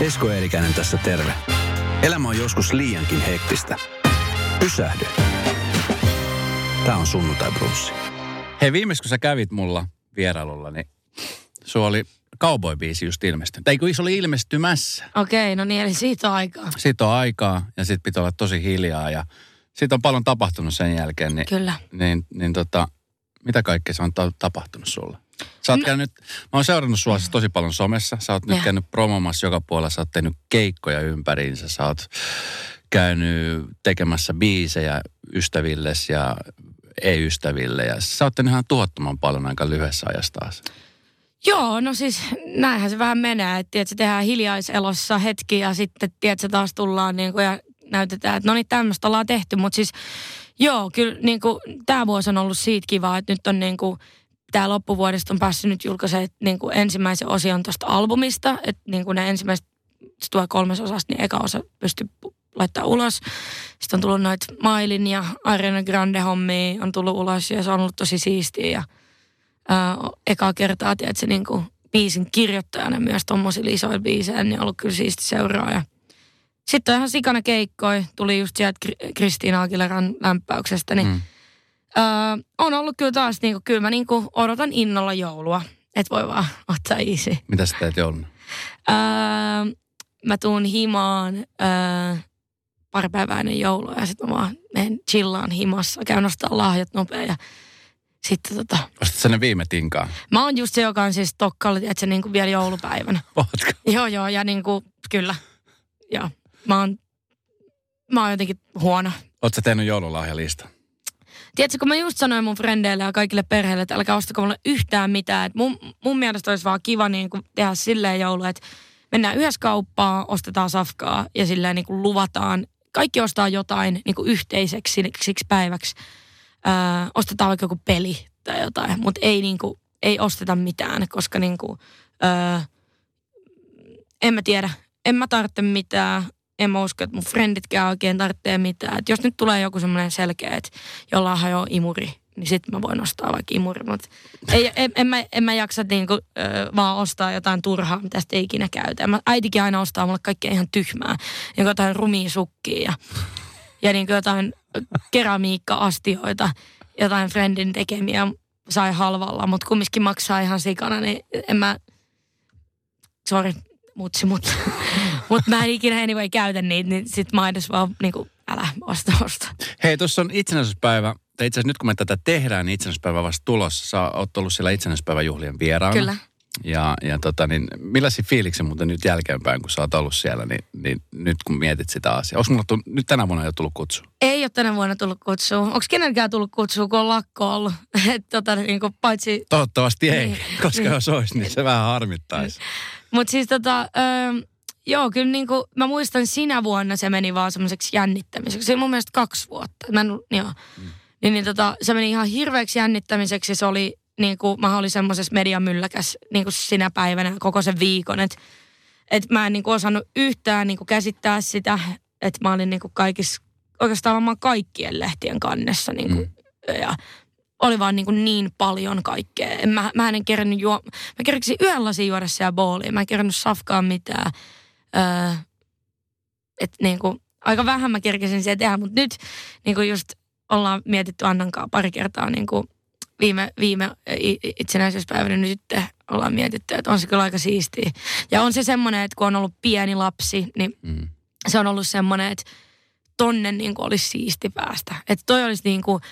Esko Eerikäinen tässä terve. Elämä on joskus liiankin hektistä. Pysähdy. Tämä on sunnuntai brunssi. Hei, viimeis kun sä kävit mulla vierailulla, niin sulla oli cowboy-biisi just ilmestynyt. Tai kun se oli ilmestymässä. Okei, no niin, eli siitä on aikaa. Siitä on aikaa ja sitten pitää olla tosi hiljaa ja siitä on paljon tapahtunut sen jälkeen. Niin, Kyllä. niin, niin tota, mitä kaikkea se on ta- tapahtunut sulle? Sä oot no. käynyt, mä oon seurannut sua siis tosi paljon somessa. Sä oot nyt Ja. käynyt promomassa joka puolella. Sä oot tehnyt keikkoja ympäriinsä. Sä oot käynyt tekemässä biisejä ystävilles ja ei-ystäville. Ja sä oot tehnyt ihan tuhottoman paljon aika lyhyessä ajassa taas. Joo, no siis näinhän se vähän menee, että tiedätkö, tehdään hiljaiselossa hetki ja sitten tiedätkö, taas tullaan niin kuin, ja näytetään, että no niin tämmöistä ollaan tehty, mutta siis joo, kyllä niin kuin, tämä vuosi on ollut siitä kiva, että nyt on niin kuin, tämä loppuvuodesta on päässyt nyt julkaisemaan niin kuin ensimmäisen osion tuosta albumista, että niin kuin ne ensimmäiset, se tulee kolmes osasta, niin eka osa pystyy laittaa ulos. Sitten on tullut noita Mailin ja Ariana Grande hommia on tullut ulos ja se on ollut tosi siistiä ja ää, ekaa kertaa, tiedätkö, niin kuin biisin kirjoittajana myös tuommoisilla isoilla biiseillä, niin on ollut kyllä siisti seuraa. Ja sitten on ihan sikana keikkoi, tuli just sieltä Kri- Kristiina Aguileran lämpäyksestä, niin Mm. Ää, on ollut kyllä taas, niin kuin, kyllä mä niin kuin odotan innolla joulua, että voi vaan ottaa easy. Mitä sä teet jouluna? Ää, mä tuun himaan ää, pari päivää ennen joulua ja sitten mä vaan menen chillaan himassa, käyn nostaa lahjat nopea ja sitten tota, Ostat sä ne viime tinkaan? Mä oon just se, joka on siis Stockholm, että se niinku vielä joulupäivänä. Ootko? joo, joo, ja niinku, kyllä. Joo. Mä oon, mä oon jotenkin huono. Oot sä tehnyt joululahjalista? Tiedätkö, kun mä just sanoin mun frendeille ja kaikille perheille, että älkää ostako mulle yhtään mitään. Et mun, mun mielestä olisi vaan kiva niin kuin tehdä silleen joulu, että mennään yhdessä kauppaan, ostetaan safkaa ja silleen niin kuin luvataan. Kaikki ostaa jotain niin kuin yhteiseksi siksi- päiväksi. Öö, ostetaan vaikka joku peli tai jotain, mutta ei, niin kuin, ei osteta mitään, koska niin kuin, öö, en mä tiedä. En mä tarvitse mitään. En mä usko, että mun frienditkään oikein tarvitsee mitään. Et jos nyt tulee joku semmoinen selkeä, että jollain hajoaa imuri, niin sitten mä voin ostaa vaikka imuri. Mutta ei, en, en, mä, en mä jaksa niinku, ö, vaan ostaa jotain turhaa, mitä sitten ikinä käytä. Mä, äitikin aina ostaa mulle kaikkea ihan tyhmää. Niin jotain rumia sukkia ja, ja niin jotain keramiikka-astioita, jotain friendin tekemiä sai halvalla, mutta kumminkin maksaa ihan sikana, niin en mä, sorry, mutsi, mutta mut mä en ikinä anyway käytä niitä, niin sit mä edes vaan niinku, älä osta, osta. Hei, tuossa on itsenäisyyspäivä. Tai itse asiassa nyt kun me tätä tehdään, niin itsenäisyyspäivä vasta tulossa. Sä oot ollut siellä itsenäisyyspäiväjuhlien vieraana. Kyllä. Ja, ja tota, niin, millaisia fiiliksi muuten nyt jälkeenpäin, kun sä oot ollut siellä, niin, niin nyt kun mietit sitä asiaa. Onko mulla tullut, nyt tänä vuonna jo tullut kutsu? Ei ole tänä vuonna tullut kutsua. Onko kenenkään tullut kutsua, kun on lakko ollut? Et tota, niinku, paitsi, Toivottavasti ei, Niin. koska Niin. jos olisi, niin se vähän harmittaisi. mutta siis tota, öö, joo, kyllä niinku, mä muistan sinä vuonna se meni vaan semmoiseksi jännittämiseksi. Se oli mun mielestä kaksi vuotta. Mä en, joo. Mm. Niin, niin tota, se meni ihan hirveäksi jännittämiseksi. Se oli, niinku, mä olin semmoisessa mediamylläkäs niinku sinä päivänä koko sen viikon. Että et mä en niinku osannut yhtään niinku käsittää sitä, että mä olin niinku kaikissa, oikeastaan varmaan kaikkien lehtien kannessa. Niinku, mm. Ja oli vaan niin, kuin niin paljon kaikkea. En mä, mä en kerännyt juo... Mä kerksin yhden lasin juoda siellä booliin. Mä en kerännyt safkaa mitään. Öö, et niin kuin, aika vähän mä kerkesin siellä tehdä, mutta nyt niin kuin just ollaan mietitty Annankaan pari kertaa niin kuin viime, viime itsenäisyyspäivänä niin sitten ollaan mietitty, että on se kyllä aika siistiä. Ja on se semmoinen, että kun on ollut pieni lapsi, niin Mm. se on ollut semmoinen, että tonne niin kuin olisi siisti päästä. Että toi olisi niin kuin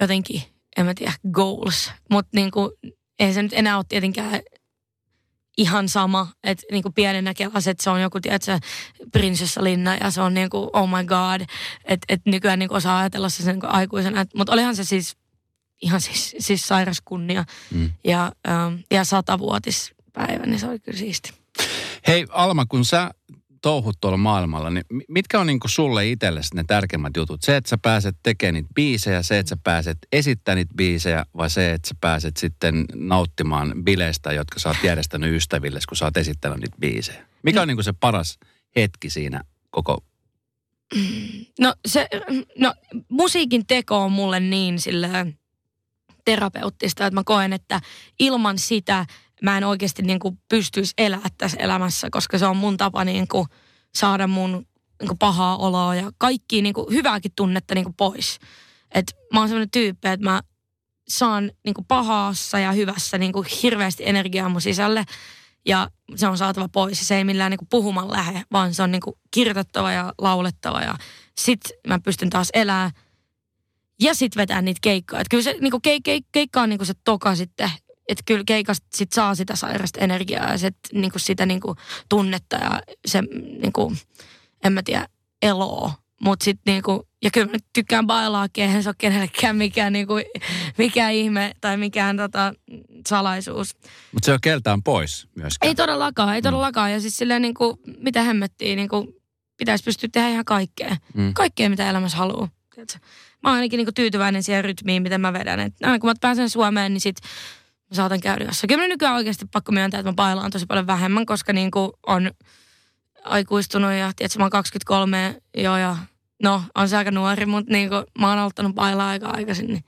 jotenkin, en mä tiedä, goals. Mutta niin kuin, ei se nyt enää ole tietenkään ihan sama, että niin kuin pienenä kelas, että se on joku, tiedätkö, prinsessalinna ja se on niin kuin, oh my god, että et nykyään niin kuin osaa ajatella se sen niin kuin aikuisena. Mutta olihan se siis ihan siis, siis sairas kunnia Mm. ja, ähm, ja satavuotispäivä, niin se oli kyllä siisti. Hei Alma, kun sä touhut tuolla maailmalla, niin mi- mitkä on niinku sulle itsellesi ne tärkeimmät jutut? Se, että sä pääset tekemään niitä biisejä, se, että sä pääset esittämään niitä biisejä, vai se, että sä pääset sitten nauttimaan bileistä, jotka sä oot järjestänyt ystäville, kun sä oot esittänyt niitä biisejä? Mikä on niinku se paras hetki siinä koko... No, se, no musiikin teko on mulle niin silleen terapeuttista, että mä koen, että ilman sitä mä en oikeasti niin kuin pystyisi elää tässä elämässä, koska se on mun tapa niin kuin saada mun niin kuin pahaa oloa ja kaikki niin kuin hyvääkin tunnetta niin kuin pois. Et mä oon sellainen tyyppi, että mä saan niin kuin pahassa ja hyvässä niin kuin hirveästi energiaa mun sisälle ja se on saatava pois. Se ei millään niin kuin puhumaan lähe, vaan se on niin kuin kirjoitettava ja laulettava ja sit mä pystyn taas elämään ja sitten vetää niitä keikkoja. Että kyllä se niinku keik, keik, keikka on niinku se toka sitten, että kyllä keikasta sit saa sitä sairasta energiaa ja sit, niinku sitä niinku tunnetta ja se niinku, en mä tiedä, eloa. Mutta sitten niinku, ja kyllä mä tykkään bailaakin, eihän se ole kenellekään mikään, niinku, mikään ihme tai mikään tota, salaisuus. Mutta se on keltään pois myöskään. Ei todellakaan, ei todellakaan. Ja siis silleen niinku, mitä hemmettiin, niinku, pitäisi pystyä tehdä ihan kaikkea. Mm. Kaikkea, mitä elämässä haluaa. Tiedätkö? mä oon ainakin niinku tyytyväinen siihen rytmiin, miten mä vedän. Et aina kun mä pääsen Suomeen, niin sit mä saatan käydä jossain. Kyllä mä nykyään oikeasti pakko myöntää, että mä bailaan tosi paljon vähemmän, koska niinku on aikuistunut ja tiedätkö, mä oon 23 joo ja no on se aika nuori, mutta niinku mä oon aloittanut bailaa aika aikaisin, niin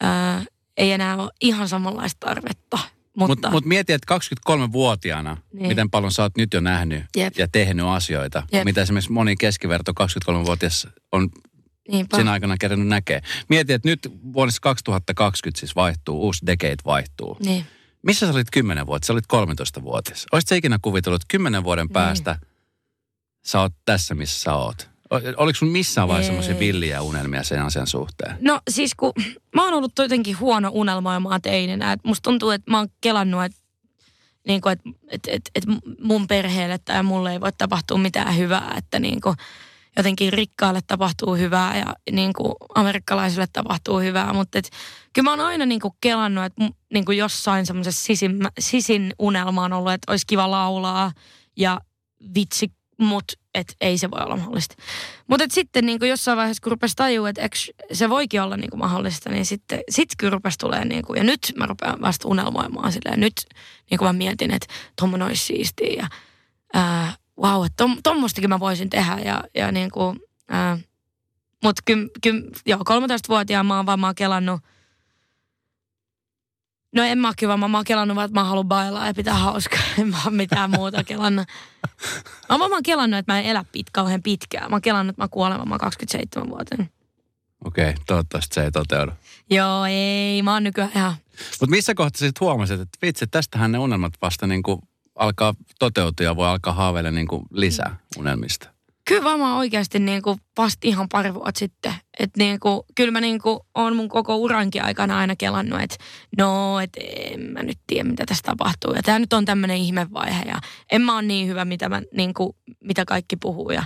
ää, ei enää ole ihan samanlaista tarvetta. Mutta mut, mut mieti, että 23-vuotiaana, niin. miten paljon sä oot nyt jo nähnyt Jep. ja tehnyt asioita, Jep. mitä esimerkiksi moni keskiverto 23-vuotias on Niinpä. sen aikana kerännyt näkee. Mieti, että nyt vuodessa 2020 siis vaihtuu, uusi decade vaihtuu. Niin. Missä sä olit 10 vuotta? Sä olit 13-vuotias. Olisitko ikinä kuvitellut, että 10 vuoden niin. päästä sä oot tässä, missä sä oot? Oliko sun missään vaiheessa semmoisia villiä unelmia sen asian suhteen? No siis kun mä oon ollut jotenkin huono unelmoimaan teininä. Et musta tuntuu, että mä oon kelannut, että niin kuin, että, että, että, että mun perheelle tai mulle ei voi tapahtua mitään hyvää. Että niin kuin, jotenkin rikkaalle tapahtuu hyvää ja niin kuin amerikkalaisille tapahtuu hyvää. Mutta et, kyllä mä oon aina niin kuin kelannut, että niin kuin jossain semmoisessa sisin, sisin unelma on ollut, että olisi kiva laulaa ja vitsi, mutta et ei se voi olla mahdollista. Mutta sitten niin kuin jossain vaiheessa, kun rupesi tajua, että se voikin olla niin kuin mahdollista, niin sitten sit kyllä rupesi tulee niin kuin, ja nyt mä rupean vasta unelmoimaan silleen. Nyt niin kuin mä mietin, että tuommoinen olisi siistiä ja ää, wow, että tom, tommostakin mä voisin tehdä. Ja, ja niin kuin, ää, mutta kyllä, ky, joo, 13-vuotiaan mä oon vaan mä oon kelannut, No en mä kyllä, mä oon kelannut vaan, että mä haluan bailaa ja pitää hauskaa. En mä oon mitään muuta kelannut. Mä, oon kelannut, että mä en elä pit, kauhean pitkään. Mä oon kelannut, että mä kuolen, mä oon 27 vuoteen. Okei, okay, toivottavasti se ei toteudu. Joo, ei, mä oon nykyään ihan... Mutta missä kohtaa sitten huomasit, että vitsi, tästähän ne unelmat vasta niin kuin alkaa toteutua ja voi alkaa haaveilla niin kuin lisää unelmista? Kyllä varmaan oikeasti niin kuin vasta ihan pari vuotta sitten. Että niin kuin, kyllä mä niin kuin olen mun koko urankin aikana aina kelannut, että no, että en mä nyt tiedä, mitä tässä tapahtuu. Ja tämä nyt on tämmöinen ihmevaihe ja en mä ole niin hyvä, mitä, mä, niin kuin, mitä kaikki puhuu ja,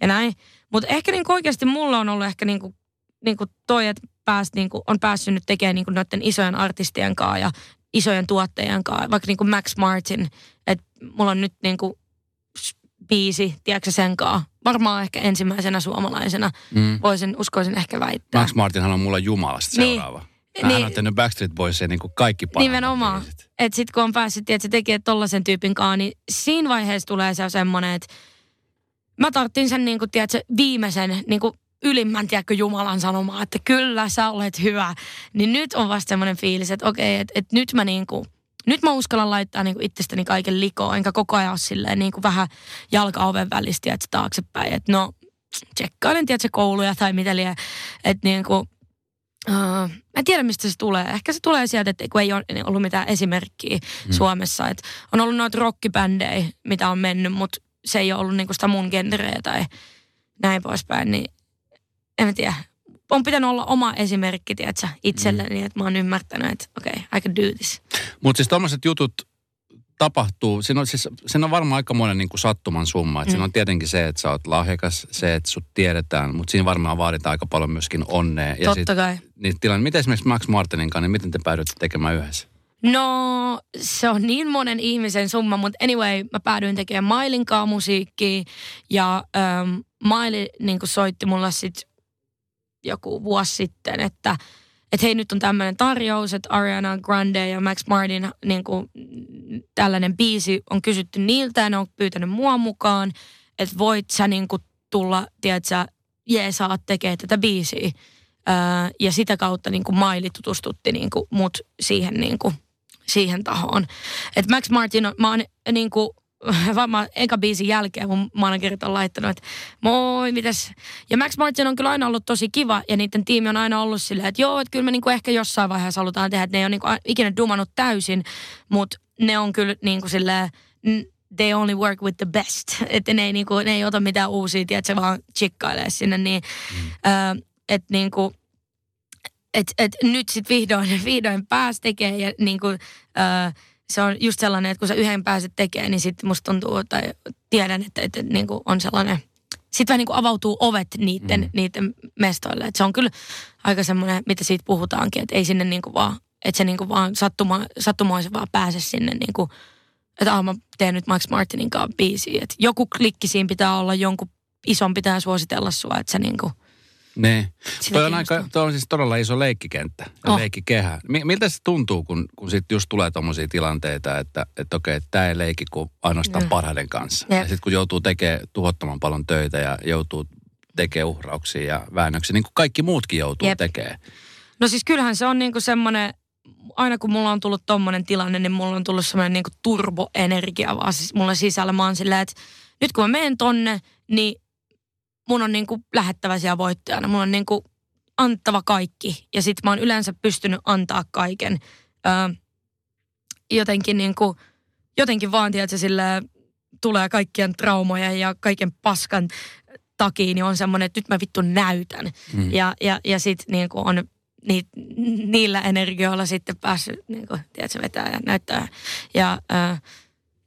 ja näin. Mutta ehkä niin kuin oikeasti mulla on ollut ehkä niin kuin, niin kuin toi, että pääst, niin kuin, on päässyt nyt tekemään niin kuin noiden isojen artistien kanssa ja isojen tuottajien kanssa, vaikka niin kuin Max Martin, että mulla on nyt niin kuin biisi, tiedätkö sen kanssa. Varmaan ehkä ensimmäisenä suomalaisena mm. voisin, uskoisin ehkä väittää. Max Martinhan on mulla jumalasta niin. seuraava. Hän niin, on tehnyt Backstreet Boysia niin kuin kaikki parhaat Nimenomaan. Että sit kun on päässyt, että se tekee tollasen tyypin kanssa, niin siinä vaiheessa tulee se semmoinen, että mä tarttin sen niin kuin, tiedätkö, viimeisen niin kuin ylimmän, tiedätkö, Jumalan sanomaa, että kyllä sä olet hyvä. Niin nyt on vasta semmoinen fiilis, että okei, että, että nyt mä niin kuin, nyt mä uskallan laittaa niin kuin itsestäni kaiken likoon, enkä koko ajan ole silleen niin kuin vähän jalka oven välistä, että taaksepäin, että no tsekkailen, tiedätkö, kouluja tai mitä liian, että niin kuin, Uh, mä en tiedä, mistä se tulee. Ehkä se tulee sieltä, että kun ei ole ollut mitään esimerkkiä mm. Suomessa. Että on ollut noita rockibändejä, mitä on mennyt, mutta se ei ole ollut niinku sitä mun genreä tai näin poispäin. Niin en tiedä, on pitänyt olla oma esimerkki, tiedätkö, itselleni, mm. että mä oon ymmärtänyt, että okei, okay, I can do this. Mutta siis tommoset jutut tapahtuu, siinä on, siis, siinä on varmaan aikamoinen niin kuin sattuman summa. Mm. Siinä on tietenkin se, että sä oot lahjakas, se, että sut tiedetään, mutta siinä varmaan vaaditaan aika paljon myöskin onnea. Ja Totta sit, kai. Niin tilanne, miten esimerkiksi Max Martinin kanssa, niin miten te päädyitte tekemään yhdessä? No, se on niin monen ihmisen summa, mutta anyway, mä päädyin tekemään Mailin kanssa musiikkia ja ähm, Maili niin soitti mulle sitten joku vuosi sitten, että että hei nyt on tämmöinen tarjous, että Ariana Grande ja Max Martin niin kuin, tällainen biisi on kysytty niiltä ja ne on pyytänyt mua mukaan, että voit sä niin kuin, tulla, tiedätkö, jeesaa tekee tätä biisiä. Öö, ja sitä kautta niin kuin Maili tutustutti niin kuin, mut siihen niin kuin, siihen tahoon. Että Max Martin, on, mä oon niin kuin, varmaan eka biisin jälkeen mun managerit on laittanut, että moi, mitäs. Ja Max Martin on kyllä aina ollut tosi kiva ja niiden tiimi on aina ollut silleen, että joo, että kyllä me niinku ehkä jossain vaiheessa halutaan tehdä, että ne ei ole niinku ikinä dumannut täysin, mutta ne on kyllä niinku silleen, they only work with the best. Että ne ei, niinku, ne ei ota mitään uusia, tiedätkö, vaan chikkailee sinne. Niin, mm. äh, että niinku, et, et nyt sitten vihdoin, vihdoin pääs tekemään ja niinku, äh, se on just sellainen, että kun sä yhden pääset tekemään, niin sitten musta tuntuu, tai tiedän, että, että, että niinku on sellainen, sitten vähän niin kuin avautuu ovet niiden, mm. niiden mestoille. Et se on kyllä aika semmoinen, mitä siitä puhutaankin, että ei sinne niinku vaan, että se niinku vaan sattuma, sattumoisen vaan pääse sinne niinku, että ah, mä teen nyt Max Martinin kanssa biisiä. Että joku klikki siinä pitää olla, jonkun ison pitää suositella sua, että se niinku – niin. Toi on, aika, toi on siis todella iso leikkikenttä ja oh. leikkikehä. Miltä se tuntuu, kun, kun sitten just tulee tuommoisia tilanteita, että, että okei, tämä ei leikki kuin ainoastaan mm. parhaiden kanssa. Yep. Ja sitten kun joutuu tekemään tuhottoman paljon töitä ja joutuu tekemään uhrauksia ja väännöksiä, niin kuin kaikki muutkin joutuu Jep. tekemään. No siis kyllähän se on niinku semmoinen, aina kun mulla on tullut tommonen tilanne, niin mulla on tullut semmoinen niinku turboenergia vaan siis mulla sisällä. Mä oon silleen, että nyt kun mä menen tonne, niin mun on niinku lähettävä siellä voittajana. Mun on niinku antava kaikki. Ja sit mä oon yleensä pystynyt antaa kaiken. Öö, jotenkin niinku, jotenkin vaan, tiedätkö, sille tulee kaikkien traumoja ja kaiken paskan takia, niin on semmoinen, että nyt mä vittu näytän. Mm. Ja, ja, ja sit niinku on ni, niillä energioilla sitten päässyt, niinku, tiedätkö, vetää ja näyttää. Ja öö,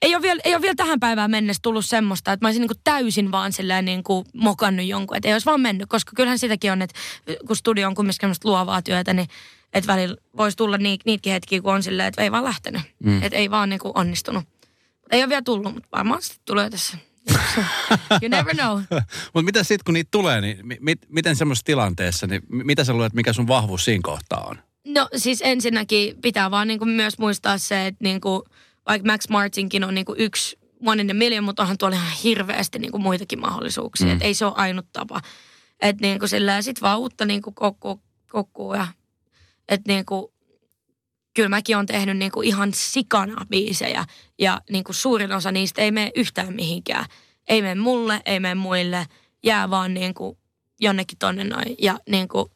ei ole, vielä, ei ole vielä tähän päivään mennessä tullut semmoista, että mä olisin niin kuin täysin vaan silleen niin kuin mokannut jonkun. Että ei olisi vaan mennyt, koska kyllähän sitäkin on, että kun studio on kumminkin semmoista luovaa työtä, niin että välillä voisi tulla ni, niitäkin hetkiä, kun on silleen, että ei vaan lähtenyt. Mm. Että ei vaan niin kuin onnistunut. Ei ole vielä tullut, mutta varmaan sitten tulee tässä. you never know. mutta mitä sitten, kun niitä tulee, niin mi- miten semmoisessa tilanteessa, niin mitä sä luulet, mikä sun vahvuus siinä kohtaa on? No siis ensinnäkin pitää vaan niin kuin myös muistaa se, että niin kuin – vaikka Max Martinkin on niinku yksi one in a million, mutta onhan tuolla ihan hirveästi niinku muitakin mahdollisuuksia. Mm. Et ei se ole ainut tapa. Että niinku sillä sit vaan uutta niinku kokkuu, kokkuu ja että niinku, kyllä mäkin on tehnyt niinku ihan sikana biisejä ja niinku suurin osa niistä ei mene yhtään mihinkään. Ei mene mulle, ei mene muille, jää vaan niinku jonnekin tonne noin. Ja niinku,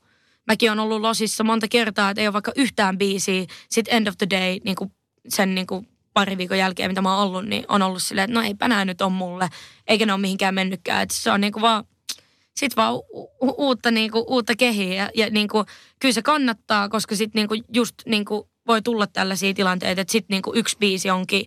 mäkin on ollut losissa monta kertaa, että ei ole vaikka yhtään biisiä. Sitten end of the day, niinku sen niinku pari viikon jälkeen, mitä mä oon ollut, niin on ollut silleen, että no eipä nää nyt on mulle, eikä ne ole mihinkään mennytkään. Että se on niinku vaan, sit vaan u- u- uutta, niinku, uutta kehiä ja, ja niinku, kyllä se kannattaa, koska sit niinku just niinku voi tulla tällaisia tilanteita, että sit niinku yksi biisi onkin,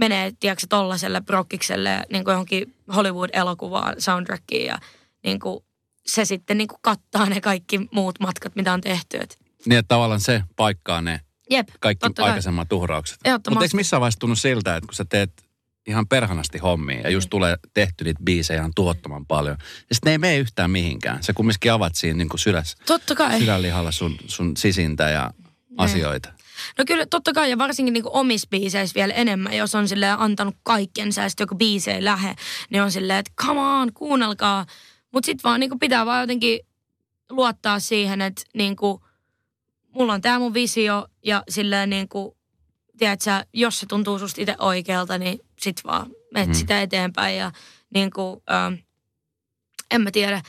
menee, tiedätkö, tollaselle brokkikselle, niin kuin johonkin Hollywood-elokuvaan, soundtrackiin ja niin kuin, se sitten niin kuin kattaa ne kaikki muut matkat, mitä on tehty. Niin, että tavallaan se paikkaa ne Jep, kaikki aikaisemmat kai. uhraukset. Mutta eikö missään vaiheessa tunnu siltä, että kun sä teet ihan perhanasti hommia ja just mm. tulee tehty niitä biisejä ihan tuottoman paljon. Ja sitten ne ei mene yhtään mihinkään. Sä kumminkin avat siinä niin kuin sydäs, totta kai. sydänlihalla sun, sun sisintä ja ne. asioita. No kyllä totta kai ja varsinkin niin omissa biiseissä vielä enemmän, jos on sille antanut kaikkensa ja sitten joku biisi ei lähe, niin on silleen, että come on, kuunnelkaa. Mutta sitten vaan niin pitää vaan jotenkin luottaa siihen, että niin kuin – mulla on tämä mun visio ja silleen niin kuin, tiedätkö, jos se tuntuu susta itse oikealta, niin sit vaan menet mm. sitä eteenpäin ja niin kuin, ähm, en mä tiedä,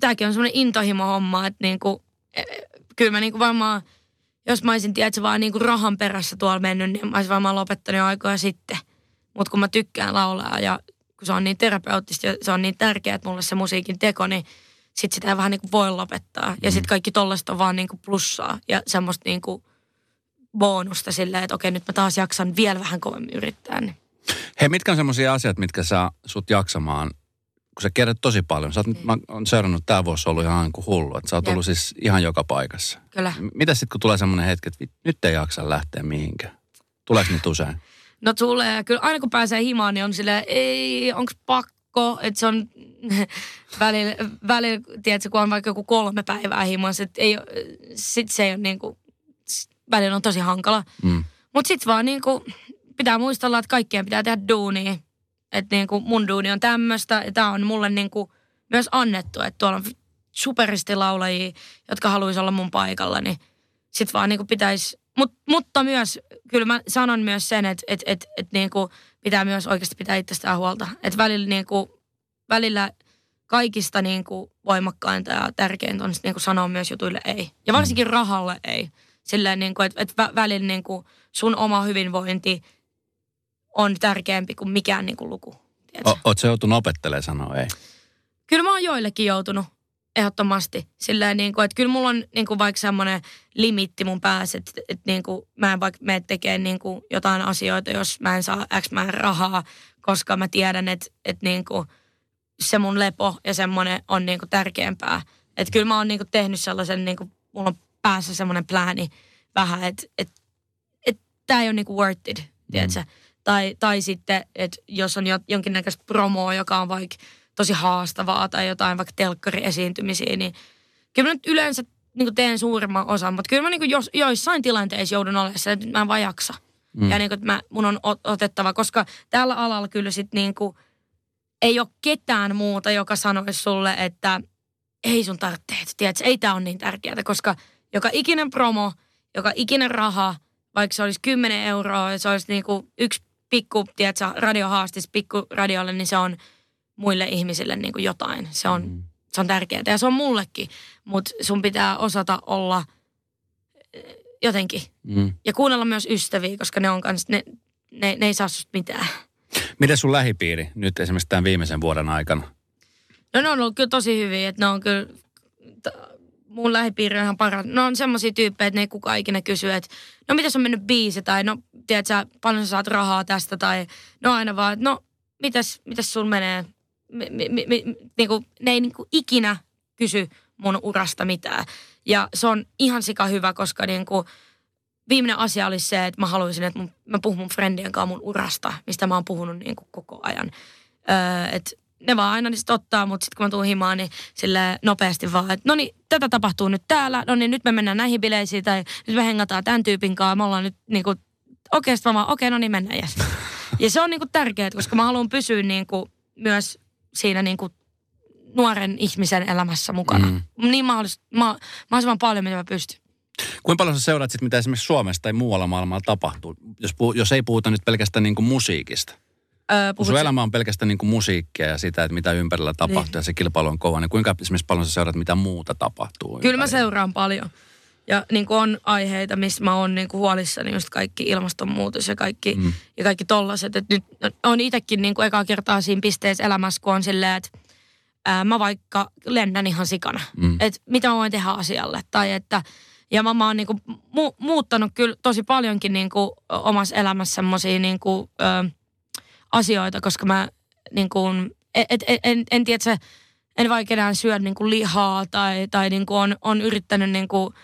tämäkin on semmoinen intohimo homma, että niin kuin, e, kyllä mä niin kuin varmaan, jos mä olisin, tiedätkö, vaan niin kuin rahan perässä tuolla mennyt, niin mä olisin varmaan lopettanut jo aikoja sitten. Mutta kun mä tykkään laulaa ja kun se on niin terapeuttista ja se on niin tärkeää, että mulle se musiikin teko, niin sitten sitä ei vähän niin kuin voi lopettaa. Ja sitten mm. kaikki tollasta on vaan niin kuin plussaa ja semmoista niin kuin bonusta silleen, että okei nyt mä taas jaksan vielä vähän kovemmin yrittää. Niin. Hei, mitkä on semmoisia asiat, mitkä saa sut jaksamaan, kun sä kerrot tosi paljon. Sä oot, mm. mä oon seurannut, tämä vuosi ollut ihan niin kuin hullu. Että sä oot ollut siis ihan joka paikassa. Kyllä. Mitä sitten, kun tulee semmoinen hetki, että nyt ei jaksa lähteä mihinkään? Tuleeko nyt usein? No tulee. Kyllä aina kun pääsee himaan, niin on silleen, ei, onko pakko, että se on välillä, välillä, tiedätkö, kun on vaikka joku kolme päivää himossa, että ei, sit se ei ole niin kuin, välillä on tosi hankala. Mm. Mutta sitten vaan niin kuin, pitää muistella, että kaikkien pitää tehdä duunia. Että niin kuin mun duuni on tämmöistä ja tämä on mulle niin kuin myös annettu, että tuolla on superisti laulajia, jotka haluaisi olla mun paikalla, niin sitten vaan niin kuin pitäisi mut, mutta myös, kyllä mä sanon myös sen, että et, et, et niinku pitää myös oikeasti pitää itsestään huolta. Että välillä, niinku, välillä kaikista niinku voimakkainta ja tärkeintä on niinku sanoa myös jutuille ei. Ja varsinkin rahalle ei. Silleen, niinku, että et vä, välillä niinku sun oma hyvinvointi on tärkeämpi kuin mikään niinku luku. tiedätkö? O, oot sä joutunut opettelemaan sanoa ei? Kyllä mä oon joillekin joutunut ehdottomasti. Silleen niin kuin, että kyllä mulla on niin kuin vaikka semmoinen limitti mun päässä, että, että niin kuin mä en vaikka mene tekemään niin kuin jotain asioita, jos mä en saa X määrä rahaa, koska mä tiedän, että, että niin kuin se mun lepo ja semmoinen on niin kuin tärkeämpää. Että kyllä mä oon niin kuin tehnyt sellaisen, niin kuin, mulla on päässä semmoinen plääni vähän, että, että, että tämä ei ole niin kuin worth it, tiedätkö? Mm. Tai, tai sitten, että jos on jo, jonkinnäköistä promoa, joka on vaikka tosi haastavaa tai jotain vaikka telkkariesiintymisiä, niin kyllä mä nyt yleensä niin kuin teen suurimman osan, mutta kyllä mä niin kuin jos, joissain tilanteissa joudun olemaan se, että mä en vaan jaksa. Mm. Ja niin kuin, että mä, mun on ot- otettava, koska tällä alalla kyllä sit niin kuin, ei ole ketään muuta, joka sanoisi sulle, että ei sun tarvitse, tiedätkö, ei tämä ole niin tärkeää, koska joka ikinen promo, joka ikinen raha, vaikka se olisi 10 euroa ja se olisi niin kuin yksi pikku, tiedätkö, radiohaastis pikku radiolle, niin se on muille ihmisille niin kuin jotain. Se on, mm. se on tärkeää ja se on mullekin, mutta sun pitää osata olla eh, jotenkin. Mm. Ja kuunnella myös ystäviä, koska ne on kans, ne, ne, ne ei saa susta mitään. Miten sun lähipiiri nyt esimerkiksi tämän viimeisen vuoden aikana? No ne on ollut kyllä tosi hyviä, että ne on kyllä, t- mun lähipiiri on ihan paras. Ne on semmoisia tyyppejä, että ne ei kukaan ikinä kysy, että no mitäs on mennyt biisi, tai no tiedät sä, paljon sä saat rahaa tästä, tai no aina vaan, että no mitäs, mitäs sun menee. Mi, mi, mi, mi, niinku, ne ei niinku ikinä kysy mun urasta mitään. Ja se on ihan sika hyvä, koska niinku, viimeinen asia olisi se, että mä haluaisin, että mun, mä puhun mun friendien kanssa mun urasta, mistä mä oon puhunut niin kuin koko ajan. Öö, et ne vaan aina niistä ottaa, mutta sitten kun mä tuun himaan, niin sille nopeasti vaan, että no niin, tätä tapahtuu nyt täällä, no niin nyt me mennään näihin bileisiin, tai nyt me hengataan tämän tyypin kanssa, me ollaan nyt niin kuin, okei, mä vaan, okei, no niin mennään, jes. Ja se on niin kuin tärkeää, koska mä haluan pysyä niin kuin myös siinä niin kuin nuoren ihmisen elämässä mukana. Mm. Niin mahdollis, ma, mahdollisimman paljon, mitä mä pystyn. Kuinka paljon sä seuraat sit, mitä esimerkiksi Suomessa tai muualla maailmalla tapahtuu? Jos, puhu, jos ei puhuta nyt pelkästään niin kuin musiikista. Öö, Kun sun elämä on pelkästään niin kuin musiikkia ja sitä, että mitä ympärillä tapahtuu Niin. ja se kilpailu on kova, niin kuinka esimerkiksi paljon sä seuraat, mitä muuta tapahtuu? Kyllä mä ympärillä? seuraan paljon. Ja niin kuin on aiheita, missä mä oon niin kuin huolissani, just kaikki ilmastonmuutos ja kaikki, Mm. ja kaikki tollaset. Et nyt on itsekin niin kuin ekaa kertaa siinä pisteessä elämässä, kun on silleen, että ää, mä vaikka lennän ihan sikana. Mm. Että mitä mä voin tehdä asialle. Tai että, ja mä, mä oon niin kuin mu- muuttanut kyllä tosi paljonkin niin kuin omassa elämässä semmoisia niin kuin, ö, asioita, koska mä niin kuin, et, et, et, en, en tiedä, että se, en vaikka enää syö niin kuin lihaa tai, tai niin kuin on, on yrittänyt niin kuin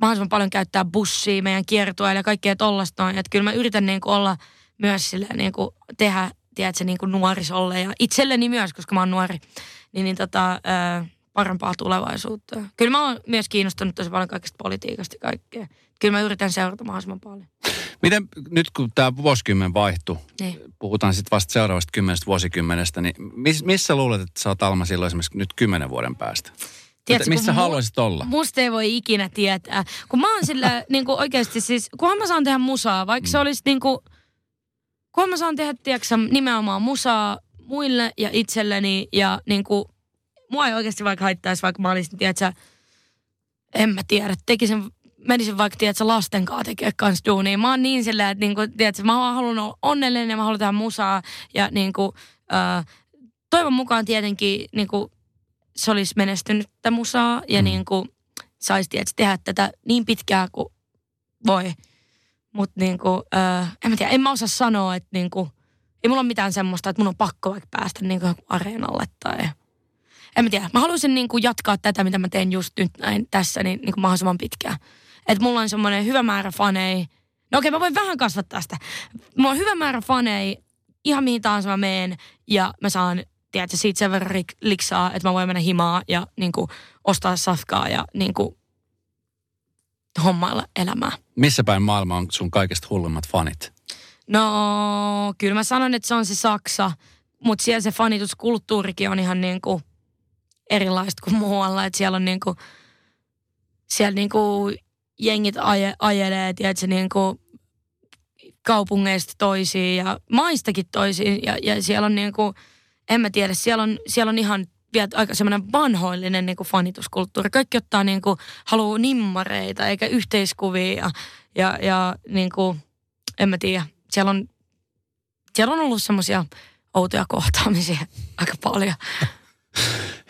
mahdollisimman paljon käyttää bussia meidän kiertueilla ja kaikkea tollasta noin. Että kyllä mä yritän niin kuin olla myös silleen niin kuin tehdä, tiedätkö, niin kuin nuorisolle ja itselleni myös, koska mä oon nuori, niin, niin tota, ö, parempaa tulevaisuutta. Kyllä mä oon myös kiinnostunut tosi paljon kaikesta politiikasta ja kaikkea. Kyllä mä yritän seurata mahdollisimman paljon. Miten nyt kun tämä vuosikymmen vaihtui, Niin. puhutaan sitten vasta seuraavasta kymmenestä vuosikymmenestä, niin miss, missä luulet, että sä oot Alma silloin esimerkiksi nyt kymmenen vuoden päästä? Tiedätkö, missä kun mu- haluaisit olla? Musta ei voi ikinä tietää. Kun mä oon sillä niin kuin oikeasti siis, kunhan mä saan tehdä musaa, vaikka se olisi niin kuin, kunhan mä saan tehdä, tiedätkö, nimenomaan musaa muille ja itselleni ja niin kuin, mua ei oikeasti vaikka haittaisi, vaikka mä olisin, tiedätkö, en mä tiedä, tekisin, menisin vaikka, tiedätkö, lasten kanssa tekemään kans duunia. Mä oon niin silleen, että niin kuin, tiedätkö, mä vaan haluan olla onnellinen ja mä haluan tehdä musaa ja niin kuin, äh, toivon mukaan tietenkin niin kuin, se olisi menestynyttä musaa ja Mm. niin kuin saisi tietysti tehdä tätä niin pitkään kuin voi. Mutta niin kuin, äh, en mä tiedä, en mä osaa sanoa, että niin kuin, ei mulla ole mitään semmoista, että mun on pakko vaikka päästä niin kuin areenalle tai... En mä tiedä, mä haluaisin niin kuin jatkaa tätä, mitä mä teen just nyt näin tässä, niin, niin kuin mahdollisimman pitkään. Että mulla on semmoinen hyvä määrä faneja. No okei, mä voin vähän kasvattaa sitä. Mulla on hyvä määrä faneja, ihan mihin tahansa mä meen ja mä saan tiedätkö, siitä sen verran rik- liksaa, että mä voin mennä himaa ja niin kuin, ostaa safkaa ja niin kuin, hommailla elämää. Missä päin maailma on sun kaikista hullimmat fanit? No, kyllä mä sanon, että se on se Saksa, mutta siellä se fanituskulttuurikin on ihan niin kuin erilaista kuin muualla. Että siellä on niin kuin, siellä niin kuin jengit aje, ajelee, tiedätkö, niin kuin kaupungeista toisiin ja maistakin toisiin. Ja, ja siellä on niin kuin, en mä tiedä, siellä on, siellä on ihan vielä aika semmoinen vanhoillinen niin kuin fanituskulttuuri. Kaikki ottaa niin kuin, haluaa nimmareita eikä yhteiskuvia ja, ja, ja niin kuin, en mä tiedä. Siellä on, siellä on ollut semmoisia outoja kohtaamisia aika paljon.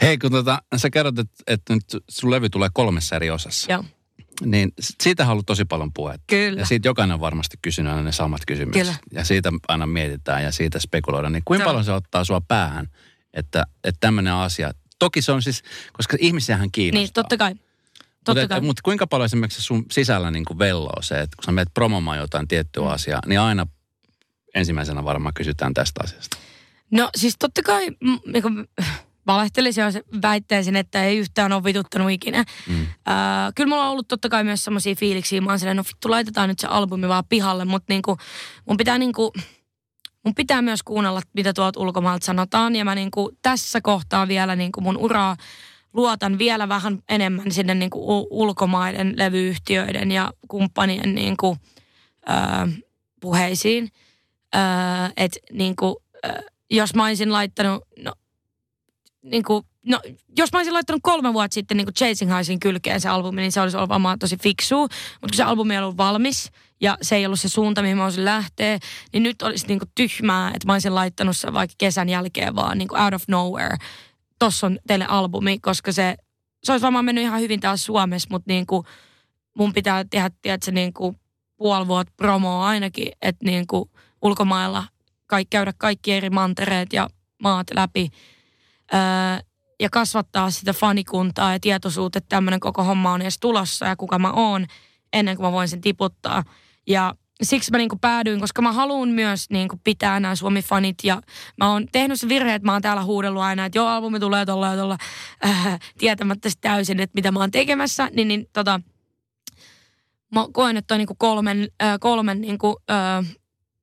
Hei, kun tota, sä kerrot, että, että nyt sun levy tulee kolmessa eri osassa. Joo. Niin siitä on ollut tosi paljon puhetta. Kyllä. Ja siitä jokainen on varmasti kysynyt aina ne samat kysymykset. Kyllä. Ja siitä aina mietitään ja siitä spekuloidaan. Niin kuinka paljon se ottaa sua päähän, että, että tämmöinen asia. Toki se on siis, koska ihmisiähän kiinnostaa. Niin, totta kai. Totta Mutta, kai. mutta kuinka paljon esimerkiksi sun sisällä niin kuin velloo se, että kun sä menet promomaan jotain tiettyä Mm. asiaa, niin aina ensimmäisenä varmaan kysytään tästä asiasta. No siis totta kai, mm, niin kuin, valehtelisin jos väittäisin, että ei yhtään ole vituttanut ikinä. Mm. Ää, kyllä mulla on ollut totta kai myös semmoisia fiiliksiä. Mä oon silleen, no vittu laitetaan nyt se albumi vaan pihalle, mutta niinku, mun pitää niinku, mun pitää myös kuunnella, mitä tuolta ulkomaalta sanotaan. Ja mä niinku, tässä kohtaa vielä niinku mun uraa luotan vielä vähän enemmän sinne niinku ulkomaiden levyyhtiöiden ja kumppanien niinku, ää, puheisiin. Ää, et niinku, ää, jos mä olisin laittanut, no, niinku, no, jos mä olisin laittanut kolme vuotta sitten niinku Chasing Highsin kylkeen se albumi, niin se olisi ollut varmaan tosi fiksua. Mutta kun se albumi ei ollut valmis ja se ei ollut se suunta, mihin mä olisin lähteä, niin nyt olisi niinku tyhmää, että mä olisin laittanut sen vaikka kesän jälkeen vaan niinku out of nowhere. Tossa on teille albumi, koska se, se olisi varmaan mennyt ihan hyvin täällä Suomessa, mutta niinku, mun pitää tehdä, tiedätkö, niinku puoli vuotta promoa ainakin, että niinku ulkomailla kaikki, käydä kaikki eri mantereet ja maat läpi ja kasvattaa sitä fanikuntaa ja tietoisuutta, että tämmöinen koko homma on edes tulossa ja kuka mä oon ennen kuin mä voin sen tiputtaa. Ja siksi mä niinku päädyin, koska mä haluan myös niinku pitää nämä Suomi-fanit ja mä oon tehnyt se virhe, että mä oon täällä huudellut aina, että joo, albumi tulee tolla ja tolla, äh, tietämättä täysin, että mitä mä oon tekemässä, niin, niin tota, mä koen, että toi niinku kolmen, äh, kolmen niinku, äh,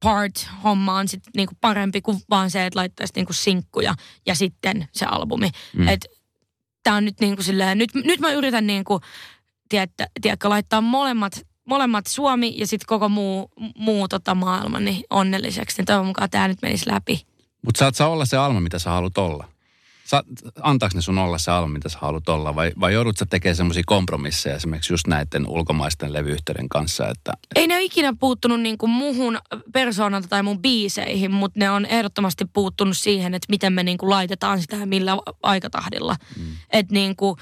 part-homma on sit niinku parempi kuin vaan se, että laittaisi niinku sinkkuja ja sitten se albumi. Mm. Et tää on nyt niinku silleen, nyt, nyt mä yritän niinku, tiedätkö, tiedätkö, laittaa molemmat, molemmat Suomi ja sitten koko muu, muu tota maailma niin onnelliseksi. Niin toivon mukaan tää nyt menisi läpi. Mutta saat sä olla se Alma, mitä sä haluat olla? Sa, antaako ne sun olla se Alma, mitä sä haluat olla? Vai, vai joudut sä tekemään semmoisia kompromisseja esimerkiksi just näiden ulkomaisten levyyhtiöiden kanssa, että Ei ne ole ikinä puuttunut niinku muuhun persoonalta tai mun biiseihin, mutta ne on ehdottomasti puuttunut siihen, että miten me niinku laitetaan sitä ja millä aikatahdilla. Mm. Että niinku,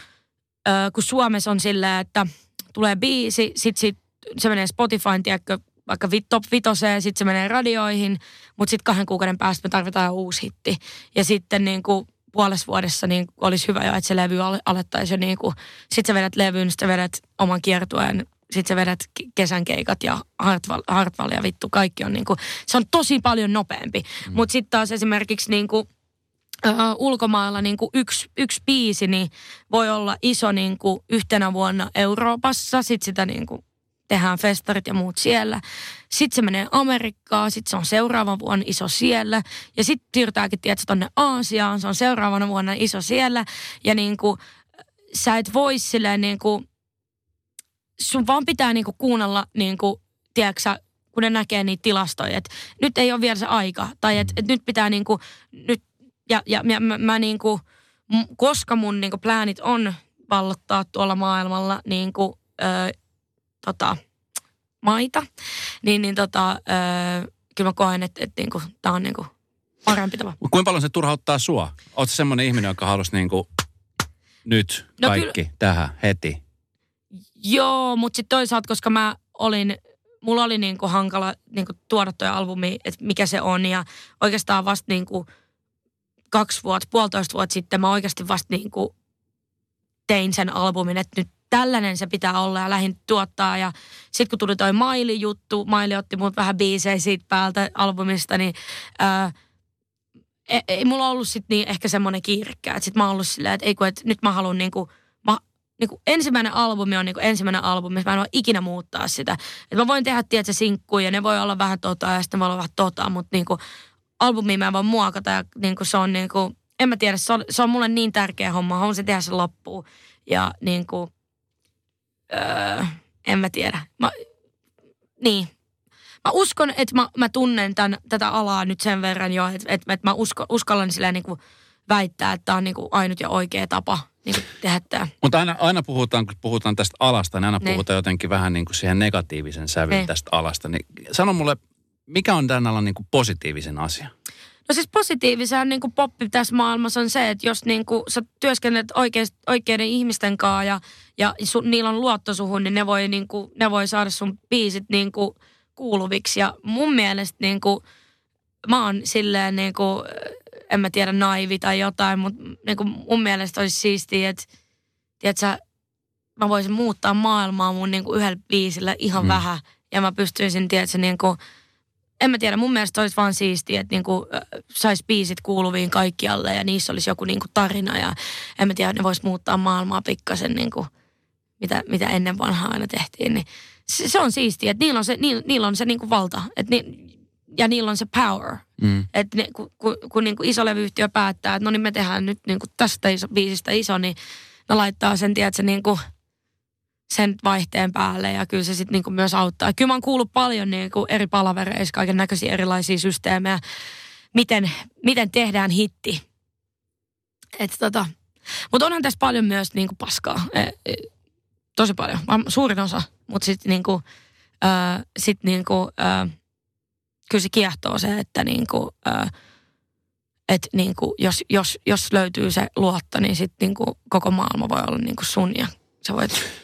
ö, kun Suomessa on silleen, että tulee biisi, sit, sit se menee Spotifyn, tiedätkö, vaikka top vitoseen, sitten se menee radioihin, mutta sitten kahden kuukauden päästä me tarvitaan uusi hitti. Ja sitten niinku puolessa vuodessa niin olisi hyvä jo, että se levy al- alettaisiin jo niin kuin, sit sä vedät levyn, sit sä vedät oman kiertueen, sit sä vedät kesän keikat ja Hartwall, Hartwall ja vittu, kaikki on niin kuin, se on tosi paljon nopeampi. Mm. Mutta sitten taas esimerkiksi niin kuin, uh, ulkomailla niin kuin yksi, yksi biisi niin voi olla iso niin kuin yhtenä vuonna Euroopassa, sitten sitä niin kuin tehdään festarit ja muut siellä. Sitten se menee Amerikkaan, sitten se on seuraavan vuonna iso siellä. Ja sitten siirtääkin, tiedätkö, tonne Aasiaan, se on seuraavana vuonna iso siellä. Ja niin kuin, sä et voi silleen niin kuin, sun vaan pitää niin kuin kuunnella niin kuin, tiedätkö, kun ne näkee niitä tilastoja, että nyt ei ole vielä se aika. Tai että et nyt pitää niin kuin, nyt, ja, ja, ja mä, mä niin kuin, koska mun niin kuin, pläänit on vallottaa tuolla maailmalla niin kuin, tota, maita, niin, niin tota, ö, kyllä mä koen, että, että niinku, tämä on niinku parempi tapa. Kuinka paljon se turhauttaa sua? Oletko se semmoinen ihminen, joka halusi niinku nyt No kaikki tähän heti? Joo, mutta sitten toisaalta, koska mä olin, mulla oli niinku hankala niinku tuoda toi albumi, että mikä se on. Ja oikeastaan vasta niinku kaksi vuotta, puolitoista vuotta sitten mä oikeasti vasta niinku tein sen albumin, että nyt tällainen se pitää olla ja lähdin tuottaa. Ja sitten kun tuli toi Maili-juttu, Maili otti mut vähän biisejä siitä päältä albumista, niin ää, ei, ei mulla ollut sitten niin ehkä semmoinen kiirekkää. Sitten mä oon ollut silleen, että ei kun, että nyt mä haluan niinku, niinku ensimmäinen albumi on niinku ensimmäinen albumi, mä en voi ikinä muuttaa sitä. Et mä voin tehdä, tiedätkö, sinkkuja, ne voi olla vähän tota ja sitten voi olla vähän tota, mutta niinku albumia mä en voi muokata ja niinku se on niinku, en mä tiedä, se on, se on mulle niin tärkeä homma, haluan se tehdä sen loppuun. Ja niinku, öö, en mä tiedä. Mä, niin. Mä uskon, että mä, mä tunnen tämän, tätä alaa nyt sen verran jo, että, että, että mä usko, uskallan silleen niin kuin väittää, että tämä on niin kuin ainut ja oikea tapa niin kuin tehdä tämä. Mutta aina, aina puhutaan, kun puhutaan tästä alasta, niin aina Niin. puhutaan jotenkin vähän niin kuin siihen negatiivisen sävyyn Niin. tästä alasta. Niin sano mulle, mikä on tämän alan niin kuin positiivisen asia? No siis positiivisen niin kuin poppi tässä maailmassa on se, että jos niin kuin sä työskentelet oikeist, oikeiden ihmisten kanssa ja, ja su, niillä on luotto suhun, niin ne voi, niin kuin, ne voi saada sun biisit niin kuin kuuluviksi. Ja mun mielestä niin kuin, mä oon silleen niin kuin, en mä tiedä naivi tai jotain, mutta niin kuin mun mielestä olisi siistiä, että tiedätkö, mä voisin muuttaa maailmaa mun niin kuin yhdellä biisillä ihan mm. vähän. Ja mä pystyisin, tiedätkö, niin kuin, en mä tiedä, mun mielestä olisi vaan siistiä, että niinku, saisi biisit kuuluviin kaikkialle ja niissä olisi joku niinku tarina ja en mä tiedä, ne vois muuttaa maailmaa pikkasen niinku, mitä, mitä ennen vanhaa aina tehtiin. Niin se, se on siistiä, että niillä on se, niillä, niillä on se niinku valta et ni, ja niillä on se power. Mm. Että ne, kun, kun, kun niinku iso levyyhtiö päättää, että no niin me tehdään nyt niinku tästä iso, biisistä iso, niin ne laittaa sen, tiedätkö, niinku, sen vaihteen päälle ja kyllä se sitten niinku myös auttaa. Kyllä mä oon kuullut paljon niinku eri palavereissa kaiken näköisiä erilaisia systeemejä, miten, miten tehdään hitti. Et tota, mutta onhan tässä paljon myös niinku paskaa. E, e, tosi paljon, suurin osa. Mutta sitten niinku, sit niinku, ää, kyllä se kiehtoo se, että niinku, ää, et niinku, jos, jos, jos löytyy se luotto, niin sitten niinku koko maailma voi olla niinku sun ja sä voit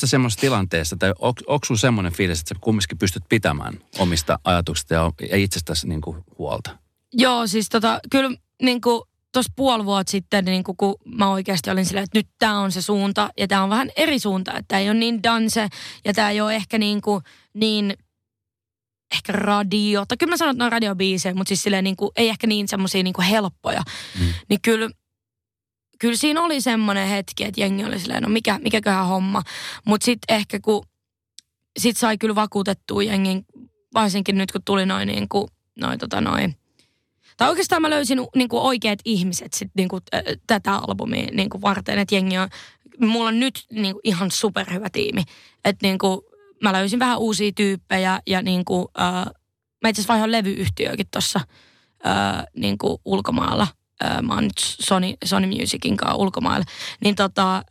Sä semmoisessa tilanteessa, tai on, onko sulla semmoinen fiilis, että sä kumminkin pystyt pitämään omista ajatuksista ja, ja itsestäsi niin kuin huolta? Joo, siis tota, kyllä niin kuin tuossa puoli vuotta sitten, niin kuin, kun mä oikeasti olin silleen, että nyt tämä on se suunta ja tämä on vähän eri suunta, että tämä ei ole niin danse ja tämä ei ole ehkä niin, kuin, niin ehkä radio, tai kyllä mä sanon, että ne on radiobiisejä, mutta siis silleen niin kuin, ei ehkä niin semmoisia niin helppoja. Mm. Niin kyllä, kyllä siinä oli semmoinen hetki, että jengi oli silleen, no mikä, mikäköhän homma. Mutta sitten ehkä kun, sit sai kyllä vakuutettua jengin, varsinkin nyt kun tuli noin niin kuin, noin tota noin, tai oikeastaan mä löysin niin kuin oikeat ihmiset sit, niin kuin, tätä albumia niin kuin varten, että jengi on, mulla on nyt niin kuin, ihan superhyvä tiimi. Että niin kuin, mä löysin vähän uusia tyyppejä ja niin kuin, äh, mä itse asiassa vaihoin levyyhtiöäkin tuossa äh, niin kuin ulkomailla. Mä oon nyt Sony, Sony Musicin kanssa ulkomailla. Niin tota,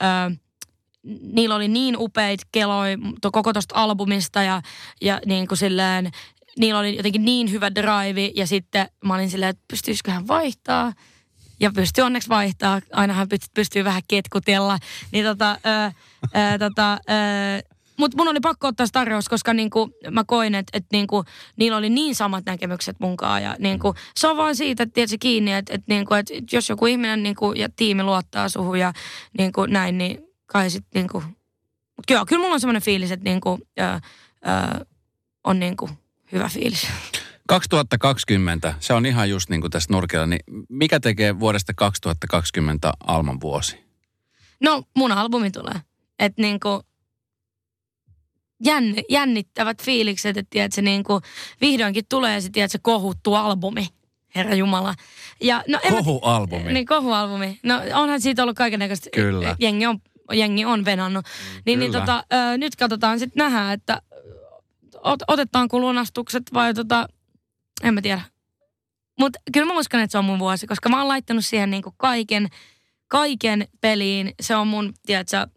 niillä oli niin upeita keloi to- koko tosta albumista ja, ja niin kuin silleen, niillä oli jotenkin niin hyvä drive ja sitten mä olin silleen, että pystyisiköhän vaihtaa. Ja pystyy onneksi vaihtaa. Ainahan pystyy, pystyy vähän ketkutella. Niin tota, ää, ää, tota, ää, mutta mun oli pakko ottaa se tarjous, koska niinku, mä koin, että et niinku, niillä oli niin samat näkemykset munkaan. Ja niinku, se on vaan siitä, että tiedätkö, kiinni, että et niinku, et jos joku ihminen niinku, ja tiimi luottaa suhun ja niinku, näin, niin kai sitten niinku, mut kyllä, kyllä mulla on semmoinen fiilis, että niinku, ää, ää, on niinku hyvä fiilis. 2020, se on ihan just niin kuin tässä nurkilla, niin mikä tekee vuodesta 2020 Alman vuosi? No, mun albumi tulee. Että niinku, jänn, jännittävät fiilikset, että tiedätkö, niinku, vihdoinkin tulee se, tiedätkö, kohuttu albumi. Herra Jumala. Ja, no, en mä- Kohualbumi. Niin, kohualbumi. No onhan siitä ollut kaikenlaista. Kyllä. Jengi on, jengi on venannut. Niin, niin Kyllä. tota, ö, nyt katsotaan sitten nähdään, että ot, otetaanko lunastukset vai tota, en mä tiedä. Mutta kyllä mä uskon, että se on mun vuosi, koska mä oon laittanut siihen niinku kaiken, kaiken peliin. Se on mun, tiedätkö,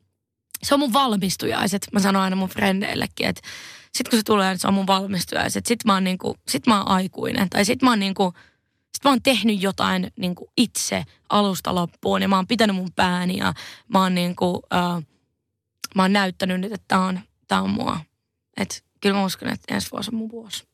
se on mun valmistujaiset. Mä sanon aina mun frendeillekin, että sit kun se tulee, niin se on mun valmistujaiset. Sit mä oon, niinku, sit mä oon aikuinen. Tai sit mä oon niinku, sit mä oon tehnyt jotain niinku itse alusta loppuun. Ja mä oon pitänyt mun pääni ja mä oon niinku, uh, mä oon näyttänyt nyt, että tää on, tää on mua. Et kyllä mä uskon, että ensi vuosi on mun vuosi.